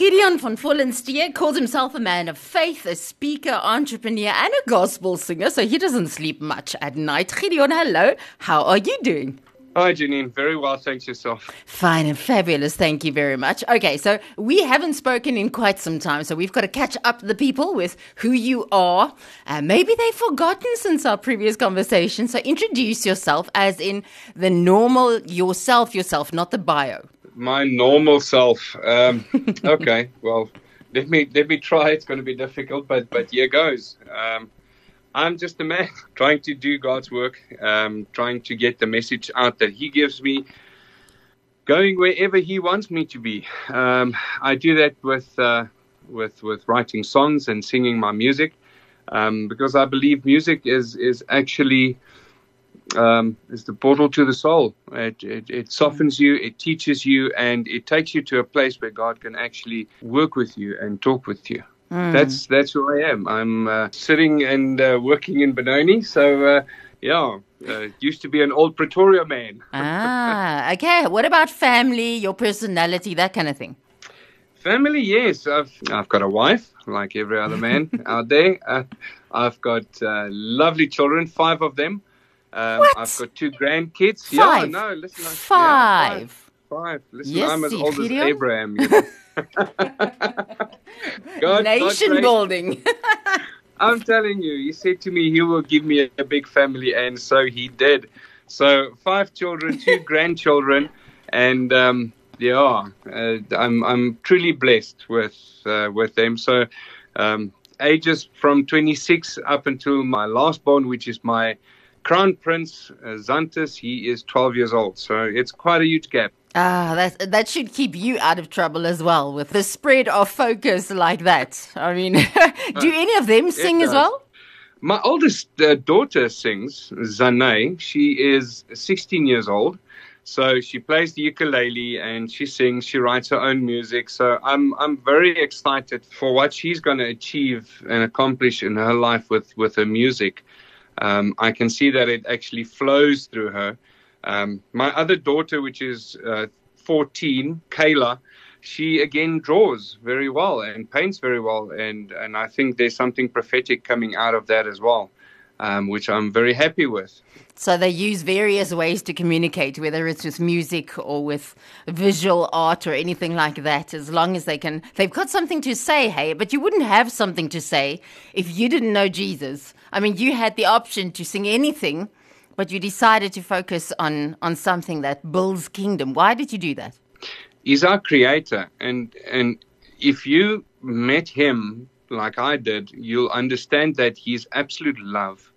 Gideon von Vollenstee calls himself a man of faith, a speaker, entrepreneur, and a gospel singer, so he doesn't sleep much at night. Gideon, hello. How are you doing? Hi, Janine. Very well, thanks yourself. Fine and fabulous. Thank you very much. Okay, so we haven't spoken in quite some time, so we've got to catch up the people with who you are. Uh, maybe they've forgotten since our previous conversation. So introduce yourself as in the normal yourself, yourself, not the bio. My normal self. Um, okay, well, let me let me try. It's going to be difficult, but but here goes. Um, I'm just a man trying to do God's work, um, trying to get the message out that He gives me, going wherever He wants me to be. Um, I do that with uh, with with writing songs and singing my music, um, because I believe music is is actually um, is the portal to the soul. It, it, it softens you, it teaches you, and it takes you to a place where God can actually work with you and talk with you. Mm. That's that's who I am. I'm uh, sitting and uh, working in Benoni. So uh, yeah, uh, used to be an old Pretoria man. ah, okay. What about family, your personality, that kind of thing? Family, yes. I've I've got a wife, like every other man out there. Uh, I've got uh, lovely children, five of them. Um? I've got two grandkids. Five. Yeah, no, listen. Five. Yeah, five. Five. Listen, yes, I'm as old as Abraham. You know? God, Nation God building. I'm telling you, he said to me he will give me a, a big family, and so he did. So five children, two grandchildren, and um, yeah, uh, I'm I'm truly blessed with uh, with them. So um, ages from 26 up until my last born, which is my crown prince uh, Xantus, he is 12 years old. So it's quite a huge gap. Ah, that that should keep you out of trouble as well with the spread of focus like that. I mean, do any of them sing as well? My oldest uh, daughter sings, Zane. She is 16 years old. So she plays the ukulele and she sings, she writes her own music. So I'm I'm very excited for what she's going to achieve and accomplish in her life with with her music. Um, I can see that it actually flows through her. Um, my other daughter, which is uh, 14, Kayla, she again draws very well and paints very well, and and I think there's something prophetic coming out of that as well, um, which I'm very happy with. So they use various ways to communicate, whether it's with music or with visual art or anything like that. As long as they can, they've got something to say. Hey, but you wouldn't have something to say if you didn't know Jesus. I mean, you had the option to sing anything but you decided to focus on on something that builds kingdom. Why did you do that? He's our creator, and and if you met him like I did, you'll understand that he's absolute love.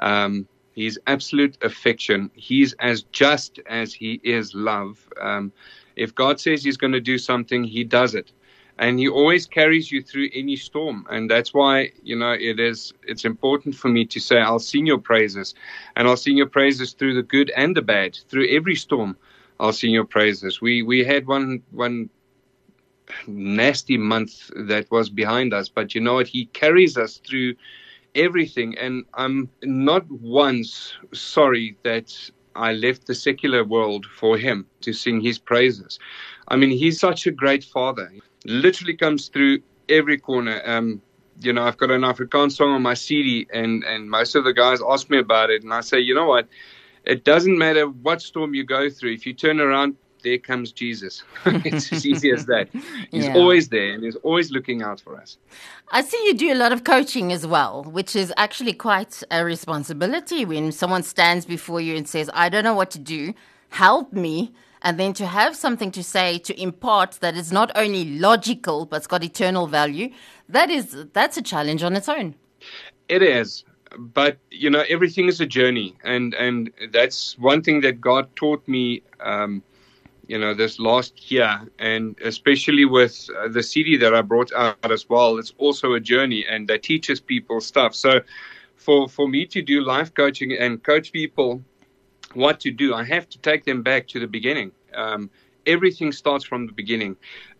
Um, he's absolute affection. He's as just as he is love. Um, if God says he's going to do something, he does it and he always carries you through any storm and that's why you know it is it's important for me to say i'll sing your praises and i'll sing your praises through the good and the bad through every storm i'll sing your praises we we had one one nasty month that was behind us but you know what he carries us through everything and i'm not once sorry that I left the secular world for him to sing his praises. I mean, he's such a great father literally comes through every corner. Um, you know, I've got an Afrikaans song on my CD, and and most of the guys ask me about it, and I say, you know what? It doesn't matter what storm you go through. If you turn around, there comes Jesus. it's as easy as that. He's yeah. always there, and he's always looking out for us. I see you do a lot of coaching as well, which is actually quite a responsibility when someone stands before you and says, "I don't know what to do. Help me." and then to have something to say to impart that is not only logical but it's got eternal value that is that's a challenge on its own it is but you know everything is a journey and and that's one thing that god taught me um, you know this last year and especially with uh, the cd that i brought out as well it's also a journey and that teaches people stuff so for for me to do life coaching and coach people what to do, I have to take them back to the beginning. Um, everything starts from the beginning.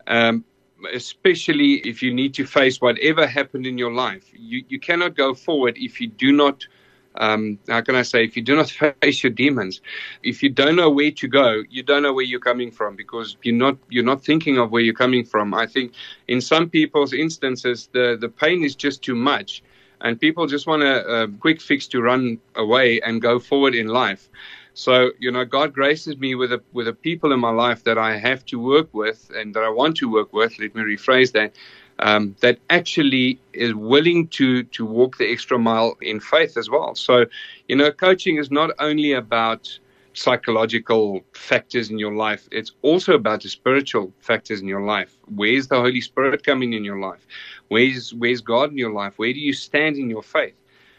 Um, especially if you need to face whatever happened in your life. You, you cannot go forward if you do not um, how can I say, if you do not face your demons, if you don't know where to go, you don't know where you're coming from because you're not you're not thinking of where you're coming from. I think in some people's instances, the the pain is just too much, and people just want a, a quick fix to run away and go forward in life. So you know, God graces me with a with a people in my life that I have to work with and that I want to work with. Let me rephrase that um, that actually is willing to to walk the extra mile in faith as well. So, you know, coaching is not only about psychological factors in your life, it's also about the spiritual factors in your life. Where's the Holy Spirit coming in your life? Where's where's God in your life? Where do you stand in your faith?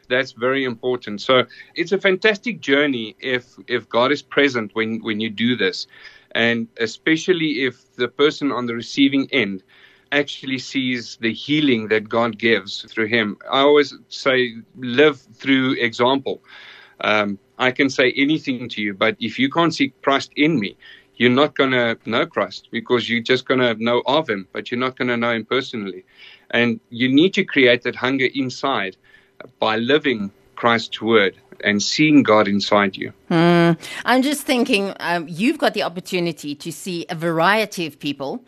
That's very important. So it's a fantastic journey if if God is present when when you do this, and especially if the person on the receiving end actually sees the healing that God gives through him. I always say, live through example. Um, I can say anything to you, but if you can't see Christ in me, you're not going to know Christ because you're just going to know of him, but you're not going to know him personally. And you need to create that hunger inside by living Christ's word and seeing God inside you. Mm. I'm just thinking, um, you've got the opportunity to see a variety of people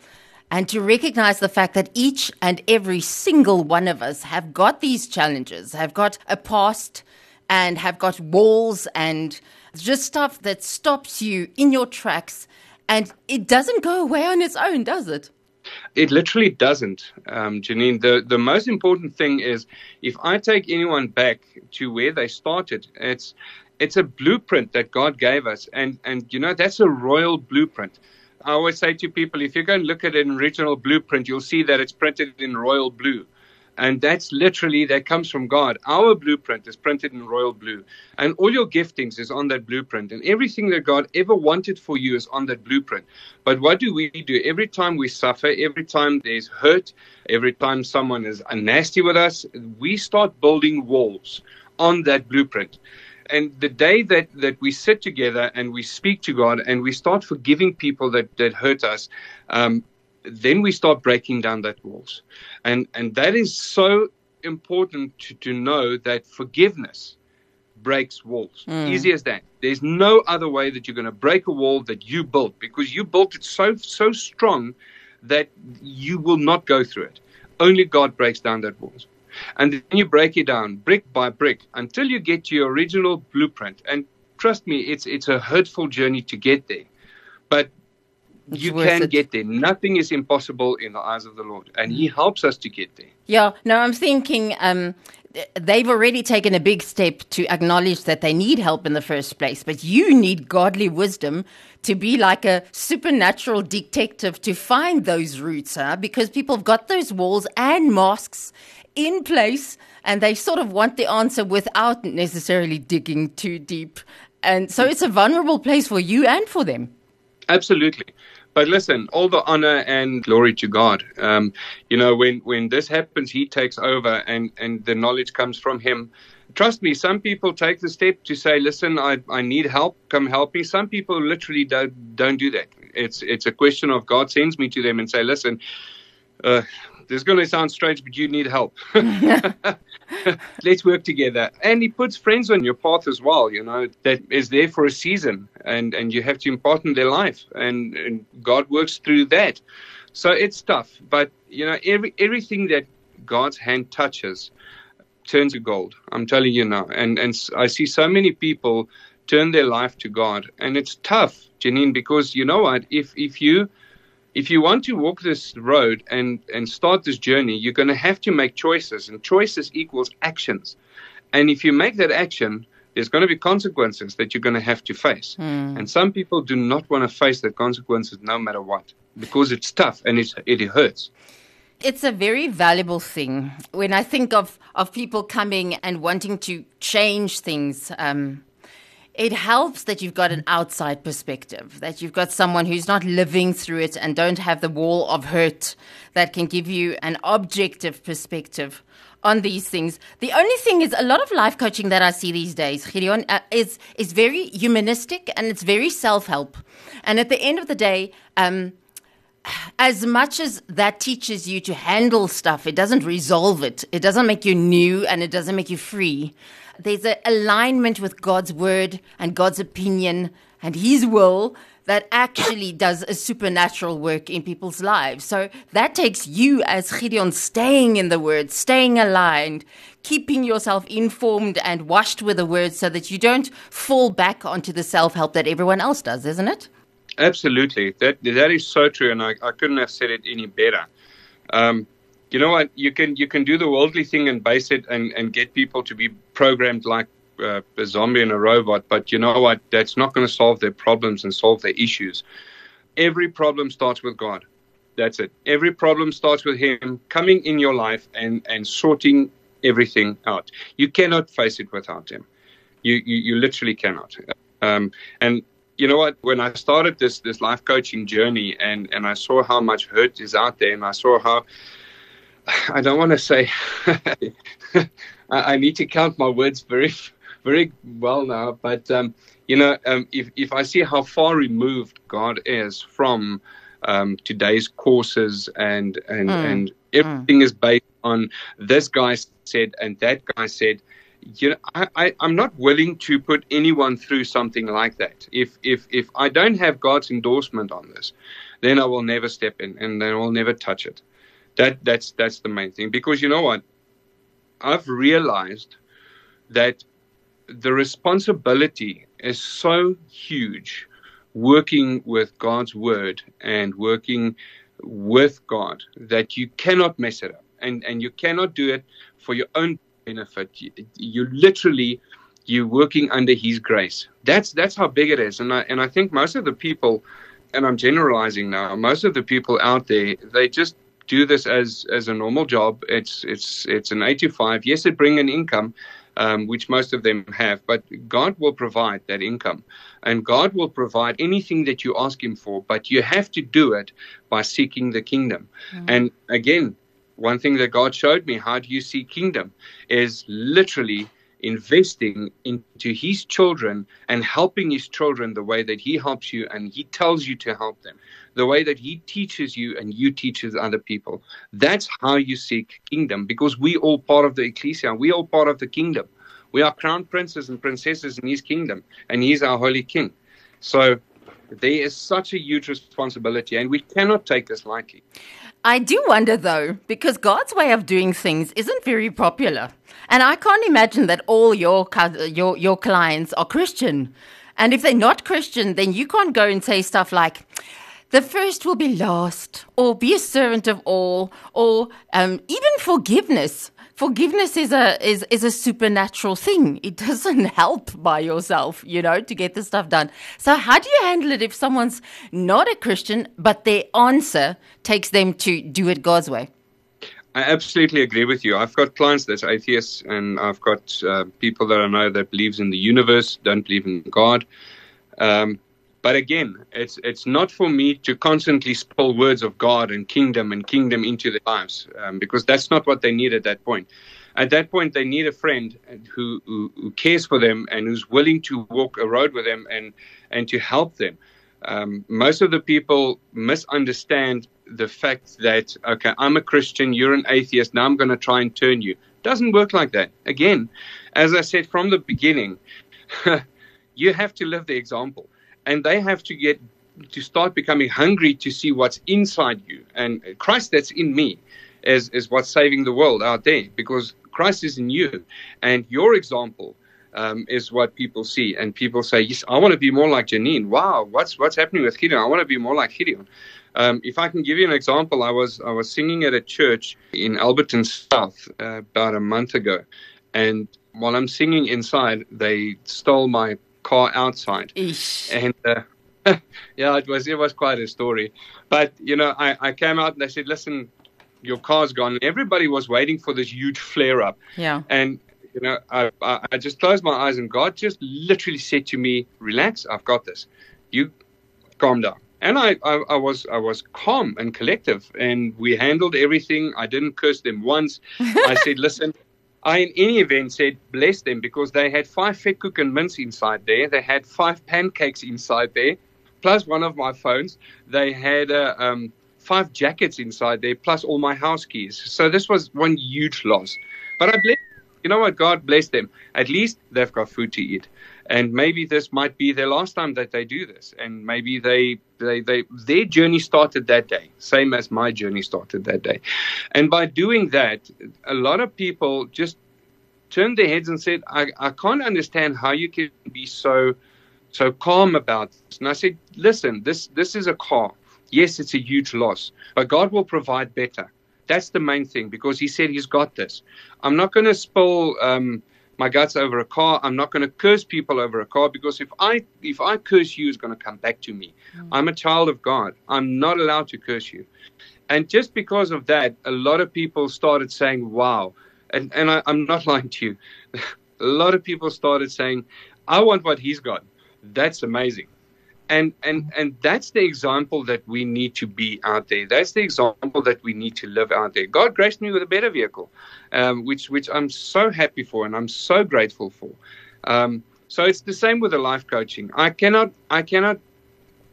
and to recognize the fact that each and every single one of us have got these challenges, have got a past, and have got walls and just stuff that stops you in your tracks. And it doesn't go away on its own, does it? It literally doesn't, um, Janine. The, the most important thing is if I take anyone back to where they started, it's it's a blueprint that God gave us, and and you know that's a royal blueprint. I always say to people, if you go and look at an original blueprint, you'll see that it's printed in royal blue. And that's literally, that comes from God. Our blueprint is printed in royal blue. And all your giftings is on that blueprint. And everything that God ever wanted for you is on that blueprint. But what do we do? Every time we suffer, every time there's hurt, every time someone is nasty with us, we start building walls on that blueprint and the day that, that we sit together and we speak to God and we start forgiving people that, that hurt us, um, then we start breaking down that walls. And, and that is so important to, to know that forgiveness breaks walls. Mm. Easy as that. There's no other way that you're going to break a wall that you built because you built it so, so strong that you will not go through it. Only God breaks down that walls. And then you break it down brick by brick until you get to your original blueprint. And trust me, it's it's a hurtful journey to get there. But it's you can it. get there. Nothing is impossible in the eyes of the Lord, and He helps us to get there. Yeah, no, I'm thinking um, they've already taken a big step to acknowledge that they need help in the first place, but you need godly wisdom to be like a supernatural detective to find those roots, huh? Because people have got those walls and masks in place and they sort of want the answer without necessarily digging too deep. And so it's a vulnerable place for you and for them. Absolutely. But listen, all the honor and glory to God. Um, you know, when, when this happens, He takes over and, and the knowledge comes from Him. Trust me, some people take the step to say, listen, I, I need help, come help me. Some people literally don't, don't do that. It's, it's a question of God sends me to them and say, listen, uh, this is going to sound strange, but you need help. Let's work together. And he puts friends on your path as well, you know, that is there for a season and, and you have to impart in their life. And, and God works through that. So it's tough. But, you know, every, everything that God's hand touches turns to gold. I'm telling you now. And, and I see so many people turn their life to God. And it's tough, Janine, because you know what? If, if you if you want to walk this road and, and start this journey, you're going to have to make choices, and choices equals actions. And if you make that action, there's going to be consequences that you're going to have to face. Mm. And some people do not want to face the consequences no matter what because it's tough and it's, it hurts. It's a very valuable thing. When I think of, of people coming and wanting to change things, um, it helps that you've got an outside perspective, that you've got someone who's not living through it and don't have the wall of hurt that can give you an objective perspective on these things. The only thing is a lot of life coaching that I see these days, Gideon, uh, is is very humanistic and it's very self help. And at the end of the day, um, as much as that teaches you to handle stuff, it doesn't resolve it. It doesn't make you new and it doesn't make you free. There's an alignment with God's word and God's opinion and His will that actually does a supernatural work in people's lives. So that takes you as Gideon staying in the word, staying aligned, keeping yourself informed and washed with the word so that you don't fall back onto the self help that everyone else does, isn't it? Absolutely, that that is so true, and I, I couldn't have said it any better. Um, you know what? You can you can do the worldly thing and base it and, and get people to be programmed like uh, a zombie and a robot, but you know what? That's not going to solve their problems and solve their issues. Every problem starts with God. That's it. Every problem starts with Him coming in your life and and sorting everything out. You cannot face it without Him. You you, you literally cannot. Um, and you know what? When I started this this life coaching journey, and and I saw how much hurt is out there, and I saw how I don't want to say I, need to count my words very very well now, but um, you know, um, if if I see how far removed God is from um, today's courses and and mm. and everything mm. is based on this guy said and that guy said you know, I, I, I'm not willing to put anyone through something like that. If if if I don't have God's endorsement on this, then I will never step in and then I'll never touch it. That that's that's the main thing. Because you know what? I've realized that the responsibility is so huge working with God's word and working with God that you cannot mess it up. And and you cannot do it for your own benefit. You, you literally you're working under His grace. That's that's how big it is, and I and I think most of the people, and I'm generalizing now, most of the people out there, they just do this as as a normal job. It's it's it's an eight to five. Yes, it bring an income, um, which most of them have, but God will provide that income, and God will provide anything that you ask Him for. But you have to do it by seeking the kingdom. Mm-hmm. And again, one thing that God showed me, how do you see kingdom, is literally investing into his children and helping his children the way that he helps you and he tells you to help them, the way that he teaches you and you teaches other people. That's how you seek kingdom because we all part of the ecclesia, we all part of the kingdom. We are crown princes and princesses in his kingdom, and he's our holy king. So there is such a huge responsibility, and we cannot take this lightly. I do wonder though, because God's way of doing things isn't very popular. And I can't imagine that all your your your clients are Christian. And if they're not Christian, then you can't go and say stuff like the first will be last, or be a servant of all, or um, even forgiveness forgiveness is a is is a supernatural thing. It doesn't help by yourself, you know, to get the stuff done. So how do you handle it if someone's not a Christian, but their answer takes them to do it God's way? I absolutely agree with you. I've got clients that's atheists, and I've got uh, people that I know that believes in the universe, don't believe in God. Um, but again, it's it's not for me to constantly spill words of God and kingdom and kingdom into their lives, um, because that's not what they need at that point. At that point, they need a friend who, who, who cares for them and who's willing to walk a road with them and and to help them. Um, most of the people misunderstand the fact that okay, I'm a Christian, you're an atheist, now I'm going to try and turn you. Doesn't work like that. Again, as I said from the beginning, you have to live the example and they have to get to start becoming hungry to see what's inside you. And Christ that's in me is is what's saving the world out there because Christ is in you. And your example um, is what people see. And people say yes I want to be more like Janine. Wow what's what's happening with Gideon? I want to be more like Gideon. Um, if I can give you an example I was I was singing at a church in Alberton South uh, about a month ago. And while I'm singing inside they stole my car outside. Eesh. And uh, yeah, it was it was quite a story. But you know, I, I came out and they said, "Listen, your car's gone." Everybody was waiting for this huge flare up. Yeah. And you know, I, I, I just closed my eyes and God just literally said to me, "Relax, I've got this. You calm down." And I, I, I, was I was calm and collective, and we handled everything. I didn't curse them once. I said, "Listen, I, in any event, said bless them because they had five vetkoek and mince inside there. They had five pancakes inside there, plus one of my phones. They had uh, um, five jackets inside there, plus all my house keys. So this was one huge loss. But I bless, you know what? God bless them. At least they've got food to eat. And maybe this might be their last time that they do this. And maybe they, they, they, their journey started that day, same as my journey started that day. And by doing that, a lot of people just turned their heads and said, I, I can't understand how you can be so, so calm about this. And I said, listen, this, this is a car. Yes, it's a huge loss, but God will provide better. That's the main thing because He said He's got this. I'm not going to spill um, my guts over a car. I'm not going to curse people over a car because if I if I curse you, it's going to come back to me. Mm. I'm a child of God. I'm not allowed to curse you. And just because of that, a lot of people started saying, "Wow," and and I, I'm not lying to you. a lot of people started saying, "I want what He's got." That's amazing and and and that's the example that we need to be out there. That's the example that we need to live out there. God graced me with a better vehicle, um, which which I'm so happy for and I'm so grateful for. Um, so it's the same with the life coaching. I cannot I cannot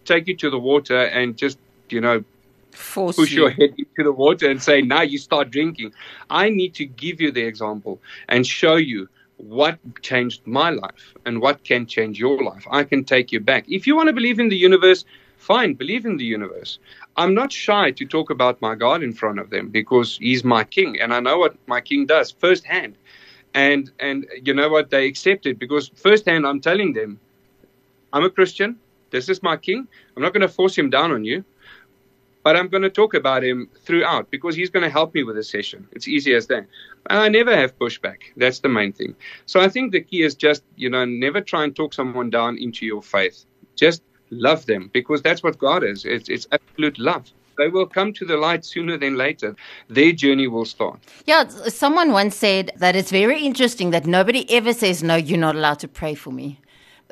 take you to the water and just you know Force push you. your head into the water and say now you start drinking. I need to give you the example and show you what changed my life and what can change your life. I can take you back. If you want to believe in the universe, fine, believe in the universe. I'm not shy to talk about my God in front of them because he's my king and I know what my king does firsthand. And and you know what they accept it because firsthand I'm telling them I'm a Christian. This is my king. I'm not going to force him down on you but I'm going to talk about him throughout because he's going to help me with the session. It's easy as that. And I never have pushback. That's the main thing. So I think the key is just, you know, never try and talk someone down into your faith. Just love them because that's what God is. It's, it's absolute love. They will come to the light sooner than later. Their journey will start. Yeah, someone once said that it's very interesting that nobody ever says, No, you're not allowed to pray for me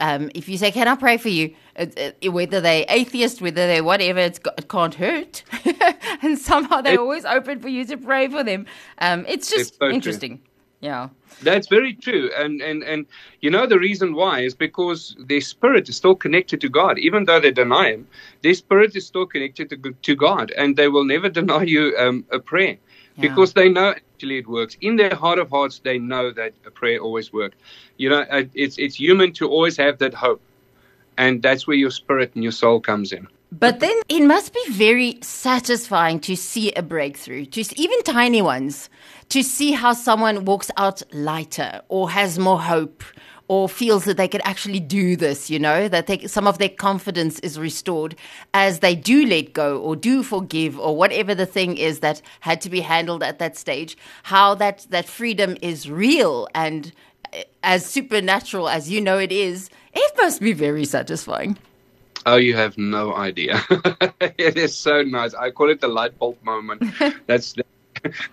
um, if you say, "Can I pray for you?" It, it, whether they're atheist, whether they're whatever, it can't hurt, and somehow they're it, always open for you to pray for them. Um, it's just so interesting. True. Yeah, that's very true, and and and you know the reason why is because their spirit is still connected to God, even though they deny Him. Their spirit is still connected to to God, and they will never deny you um, a prayer yeah. because they know actually it works. In their heart of hearts, they know that a prayer always works. You know, uh, it's it's human to always have that hope, and that's where your spirit and your soul comes in. But then it must be very satisfying to see a breakthrough, to even tiny ones, to see how someone walks out lighter or has more hope or feels that they can actually do this, you know, that they, some of their confidence is restored as they do let go or do forgive or whatever the thing is that had to be handled at that stage, how that, that freedom is real and eh, as supernatural as you know it is, it must be very satisfying. Oh, you have no idea. it is so nice. I call it the light bulb moment. that's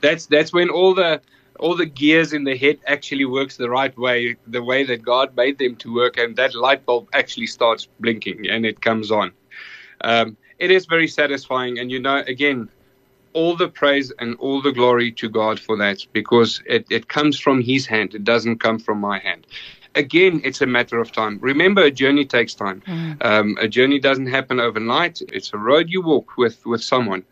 that's that's when all the all the gears in the head actually works the right way, the way that God made them to work, and that light bulb actually starts blinking and it comes on. Um, it is very satisfying, and you know, again, all the praise and all the glory to God for that because it, it comes from His hand, it doesn't come from my hand. Again, it's a matter of time. Remember, a journey takes time. Mm. Um, a journey doesn't happen overnight. It's a road you walk with with someone.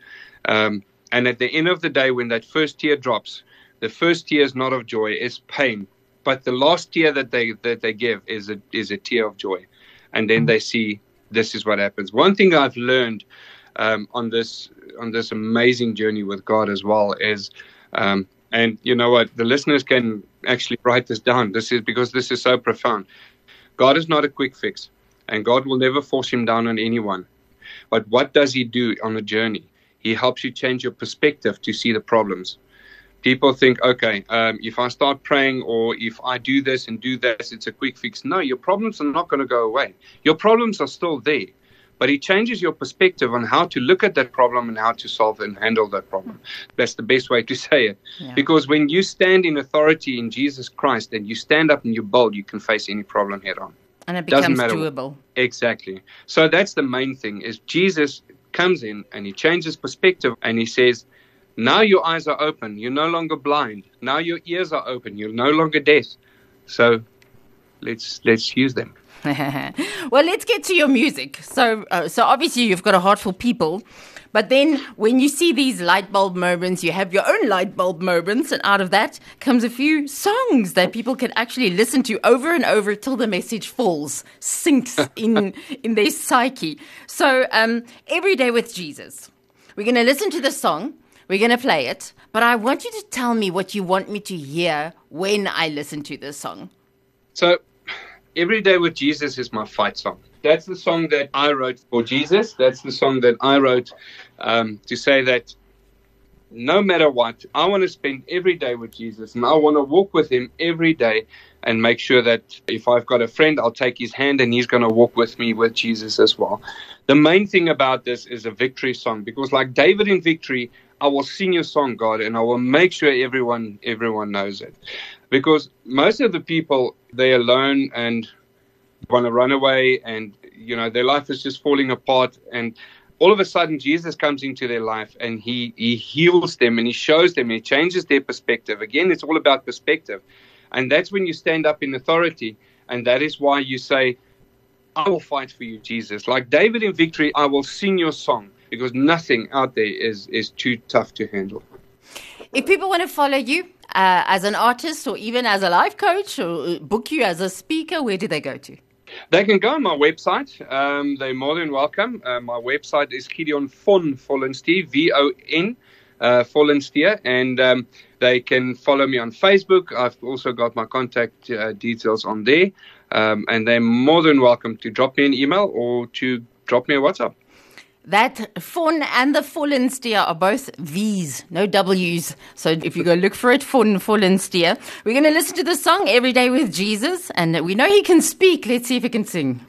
Um, and at the end of the day, when that first tear drops, the first tear is not of joy, it's pain. But the last tear that they that they give is a is a tear of joy. And then they see this is what happens. One thing I've learned um, on this on this amazing journey with God as well is um, and you know what the listeners can actually write this down. This is because this is so profound. God is not a quick fix, and God will never force him down on anyone. But what does he do on a journey? He helps you change your perspective to see the problems people think, okay, um, if I start praying or if I do this and do this, it's a quick fix. No, your problems are not going to go away. Your problems are still there. But it changes your perspective on how to look at that problem and how to solve and handle that problem. That's the best way to say it. Yeah. Because when you stand in authority in Jesus Christ and you stand up and you're bold, you can face any problem head on. And it becomes doable. Exactly. So that's the main thing is Jesus comes in and he changes perspective and he says, now your eyes are open. You're no longer blind. Now your ears are open. You're no longer deaf. So let's let's use them. well, let's get to your music. So, uh, so obviously you've got a heart for people, but then when you see these light bulb moments, you have your own light bulb moments, and out of that comes a few songs that people can actually listen to over and over till the message falls, sinks in in their psyche. So, um, every day with Jesus, we're going to listen to the song. We're going to play it, but I want you to tell me what you want me to hear when I listen to this song. So, Every Day with Jesus is my fight song. That's the song that I wrote for Jesus. That's the song that I wrote um, to say that no matter what, I want to spend every day with Jesus and I want to walk with him every day and make sure that if I've got a friend, I'll take his hand and he's going to walk with me with Jesus as well. The main thing about this is a victory song because, like David in victory, I will sing your song, God, and I will make sure everyone everyone knows it. Because most of the people they're alone and want to run away and you know their life is just falling apart and all of a sudden jesus comes into their life and he he heals them and he shows them and he changes their perspective. Again it's all about perspective. And that's when you stand up in authority and that is why you say i will fight for you jesus. Like david in victory i will sing your song because nothing out there is is too tough to handle if people want to follow you uh, as an artist or even as a life coach or book you as a speaker, where do they go to? They can go on my website. Um, they're more than welcome. Uh, my website is Gideon von Vollenstee, V O N uh, and um, they can follow me on Facebook. I've also got my contact uh, details on there, um, and they're more than welcome to drop me an email or to drop me a WhatsApp. That Von and the Vollenstee are both V's, no W's. So if you go look for it, Von Vollenstee. We're going to listen to the song Every Day with Jesus, and we know he can speak. Let's see if he can sing.